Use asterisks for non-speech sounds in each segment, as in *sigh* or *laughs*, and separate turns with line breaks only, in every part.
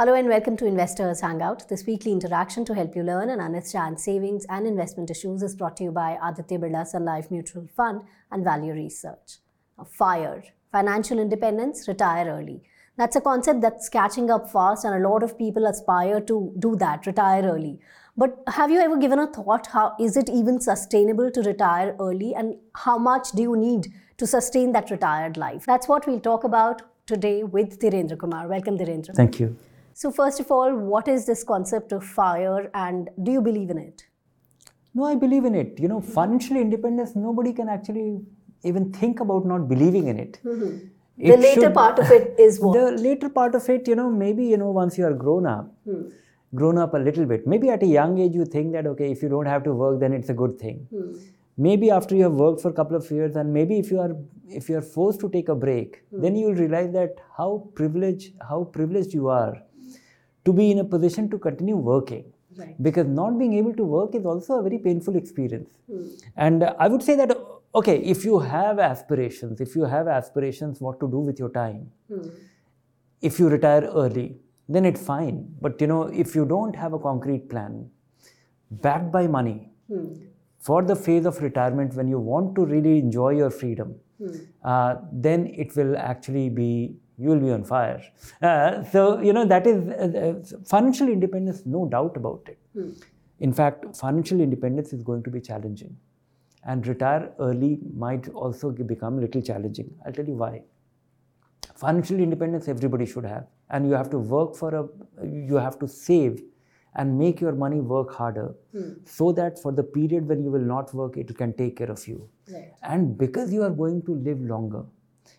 Hello and welcome to Investors Hangout. This weekly interaction to help you learn and understand savings and investment issues is brought to you by Aditya Birla Sun Life Mutual Fund and Value Research. FIRE, financial independence, retire early. That's a concept that's catching up fast, and a lot of people aspire to do that, retire early. But have you ever given a thought how is it even sustainable to retire early and how much do you need to sustain that retired life? That's what we'll talk about today with Dhirendra Kumar. Welcome, Dhirendra.
Thank you.
So, first of all, what is this concept of FIRE and do you believe in it?
No, I believe in it. You know, financial independence, nobody can actually even think about not believing in it.
The
It
later
should-
part of it is *laughs* what?
The later part of it, you know, maybe, you know, once you are grown up,
Hmm.
grown up a little bit, maybe at a young age you think that, okay, if you don't have to work, then it's a good thing.
Hmm.
Maybe after you have worked for a couple of years and maybe if you are if you are forced to take a break,
Hmm.
then you will realize that how privileged how privileged you are to be in a position to continue working.
Right.
Because not being able to work is also a very painful experience.
Hmm.
And uh, I would say that, okay, if you have aspirations, if you have aspirations what to do with your time,
Hmm.
if you retire early, then it's fine. But you know, if you don't have a concrete plan, backed by money,
Hmm.
for the phase of retirement when you want to really enjoy your freedom, uh, then it will actually be you will be on fire. Uh, so you know that is uh, uh, financial independence, no doubt about it.
Hmm.
In fact, financial independence is going to be challenging, and retire early might also become a little challenging. I'll tell you why. Financial independence everybody should have, and you have to work for a, you have to save, and make your money work harder,
Hmm.
so that for the period when you will not work, it can take care of you.
Right.
And because you are going to live longer,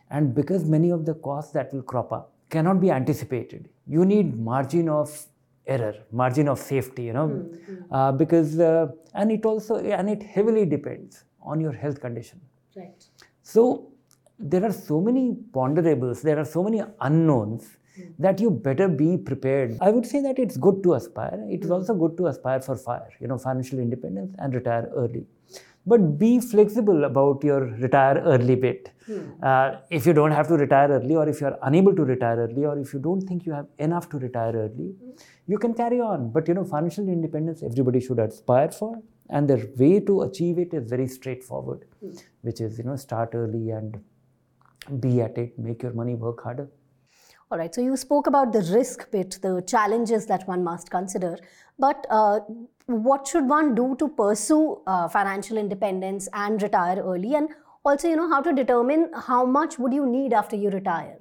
and because many of the costs that will crop up cannot be anticipated, you need margin of error, margin of safety, you know, uh, because, uh, and it also, and it heavily depends on your health condition.
Right.
So there are so many ponderables, there are so many unknowns that you better be prepared. I would say that it's good to aspire. It is also good to aspire for fire, you know, financial independence and retire early. But be flexible about your retire early bit. Hmm. Uh, if you don't have to retire early, or if you are unable to retire early, or if you don't think you have enough to retire early, hmm. you can carry on. But you know, financial independence everybody should aspire for, and the way to achieve it is very straightforward, hmm. which is you know start early and be at it, make your money work harder.
All right. So you spoke about the risk bit, the challenges that one must consider. But uh, what should one do to pursue uh, financial independence and retire early? And also, you know, how to determine how much would you need after you retire?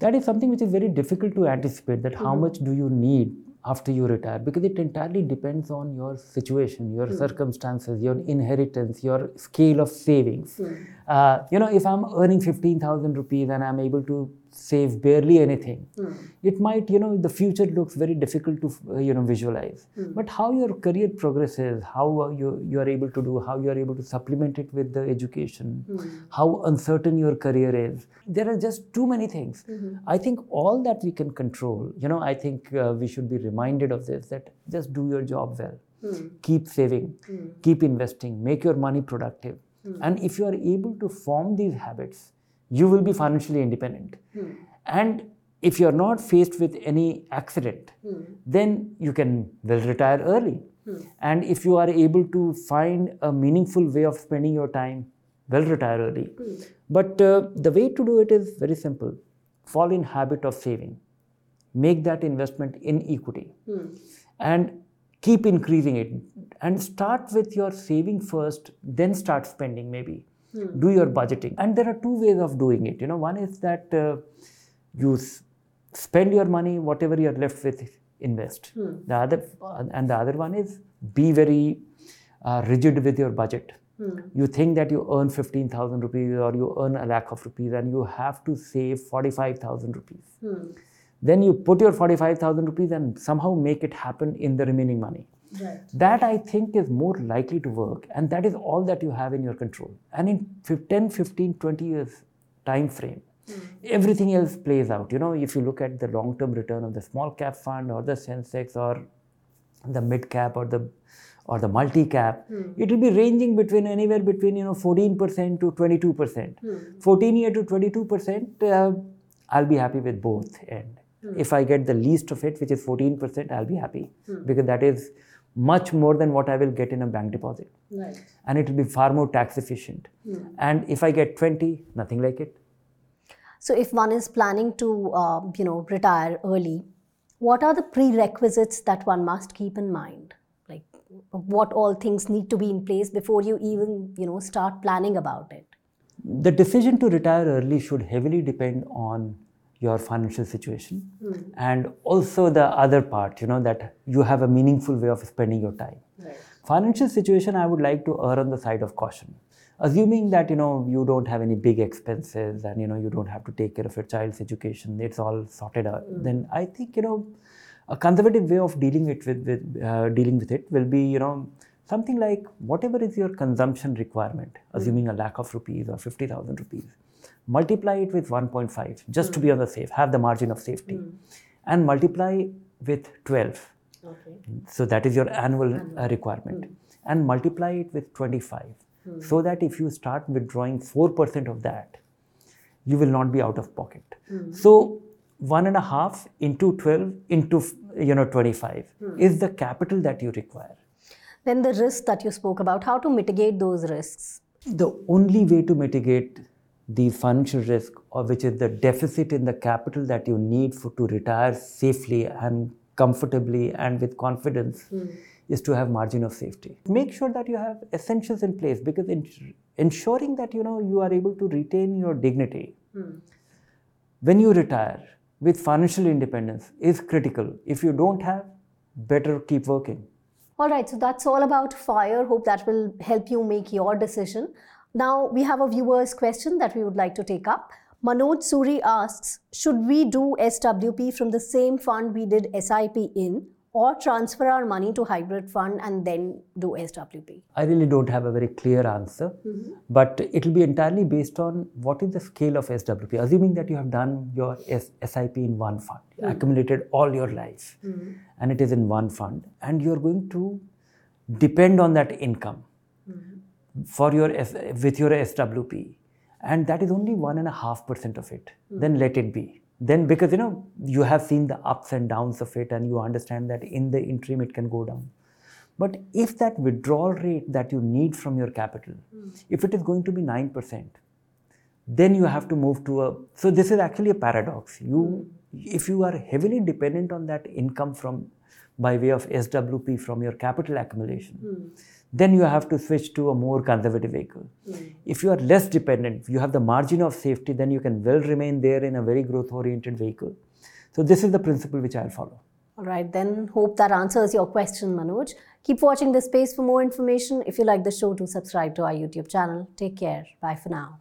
That is something which is very difficult to anticipate. That how much do you need after you retire? Because it entirely depends on your situation, your circumstances, your inheritance, your scale of savings. Uh, you know, if I'm earning fifteen thousand rupees and I'm able to save barely anything, hmm. it might you know the future looks very difficult to uh, you know visualize. Hmm. But how your career progresses, how uh, you you are able to do, how you are able to supplement it with the education, hmm. how uncertain your career is. There are just too many things. I think all that we can control. You know, I think uh, we should be reminded of this that just do your job well. Keep saving, keep investing, make your money productive. And if you are able to form these habits, you will be financially independent. Hmm. And if you're not faced with any accident, hmm. then you can well retire early. Hmm. And if you are able to find a meaningful way of spending your time, well retire early. But uh, the way to do it is very simple. Fall in habit of saving. Make that investment in equity. And keep increasing it. And start with your saving first, then start spending maybe do your budgeting. And there are two ways of doing it. You know one is that uh, you s- spend your money whatever you're left with invest. The other and the other one is be very uh, rigid with your budget. You think that you earn 15000 rupees or you earn a lakh of rupees and you have to save 45000 rupees. Then you put your 45000 rupees and somehow make it happen in the remaining money
Right.
that i think is more likely to work and that is all that you have in your control. And in fif- 10 15 20 years time frame hmm. everything else plays out. You know if you look at the long term return of the small cap fund or the sensex or the mid cap or the or the multi cap hmm. it will be ranging between anywhere between you know 14% to 22% hmm. 14 year to 22% uh, i'll be happy with both end. If I get the least of it, which is 14%, I'll be happy because that is much more than what I will get in a bank deposit.
Right.
And it will be far more tax efficient. And if I get 20, nothing like it.
So, if one is planning to, uh, you know, retire early, what are the prerequisites that one must keep in mind? Like, what all things need to be in place before you even, you know, start planning about it?
The decision to retire early should heavily depend on your financial situation hmm. and also the other part, you know, that you have a meaningful way of spending your time. Financial situation, I would like to err on the side of caution. Assuming that you know you don't have any big expenses and you know you don't have to take care of your child's education, it's all sorted out. Hmm. Then I think you know a conservative way of dealing it with, with uh, dealing with it will be you know something like whatever is your consumption requirement, hmm. assuming a lakh of rupees or fifty thousand rupees, multiply it with 1.5 just to be hmm. on the safe, have the margin of safety, hmm. and multiply with 12
Okay.
so that is your annual uh, requirement. Hmm. And multiply it with 25 so that if you start withdrawing 4% of that you will not be out of pocket. So one and a half into 12 into you know 25 is the capital that you require.
Then the risk that you spoke about, how to mitigate those risks?
the only way to mitigate the financial risk or which is the deficit in the capital that you need for to retire safely and comfortably and with confidence hmm. is to have margin of safety. Make sure that you have essentials in place because in, ensuring that you know you are able to retain your dignity hmm. when you retire with financial independence is critical. If you don't have better keep working.
All right, so that's all about fire. Hope that will help you make your decision. Now, we have a viewer's question that we would like to take up. Manoj Suri asks Should we do SWP from the same fund we did SIP in, or transfer our money to hybrid fund and then do SWP?
I really don't have a very clear answer, mm-hmm. but it will be entirely based on what is the scale of SWP. Assuming that you have done your SIP in one fund, mm-hmm. accumulated all your life, mm-hmm. and it is in one fund, and you are going to depend on that income for your S- with your SWP, and that is only one and a half percent of it. Hmm. Then let it be. Then because you know you have seen the ups and downs of it, and you understand that in the interim it can go down. But if that withdrawal rate that you need from your capital, hmm. if it is going to be 9%, then you have to move to a. So, this is actually a paradox. You, hmm. if you are heavily dependent on that income from by way of SWP from your capital accumulation, then you have to switch to a more conservative vehicle. Hmm. If you are less dependent, you have the margin of safety, then you can well remain there in a very growth oriented vehicle. So, this is the principle which I'll follow.
All right, then hope that answers your question, Manoj. Keep watching this space for more information. If you like the show, do subscribe to our YouTube channel. Take care. Bye for now.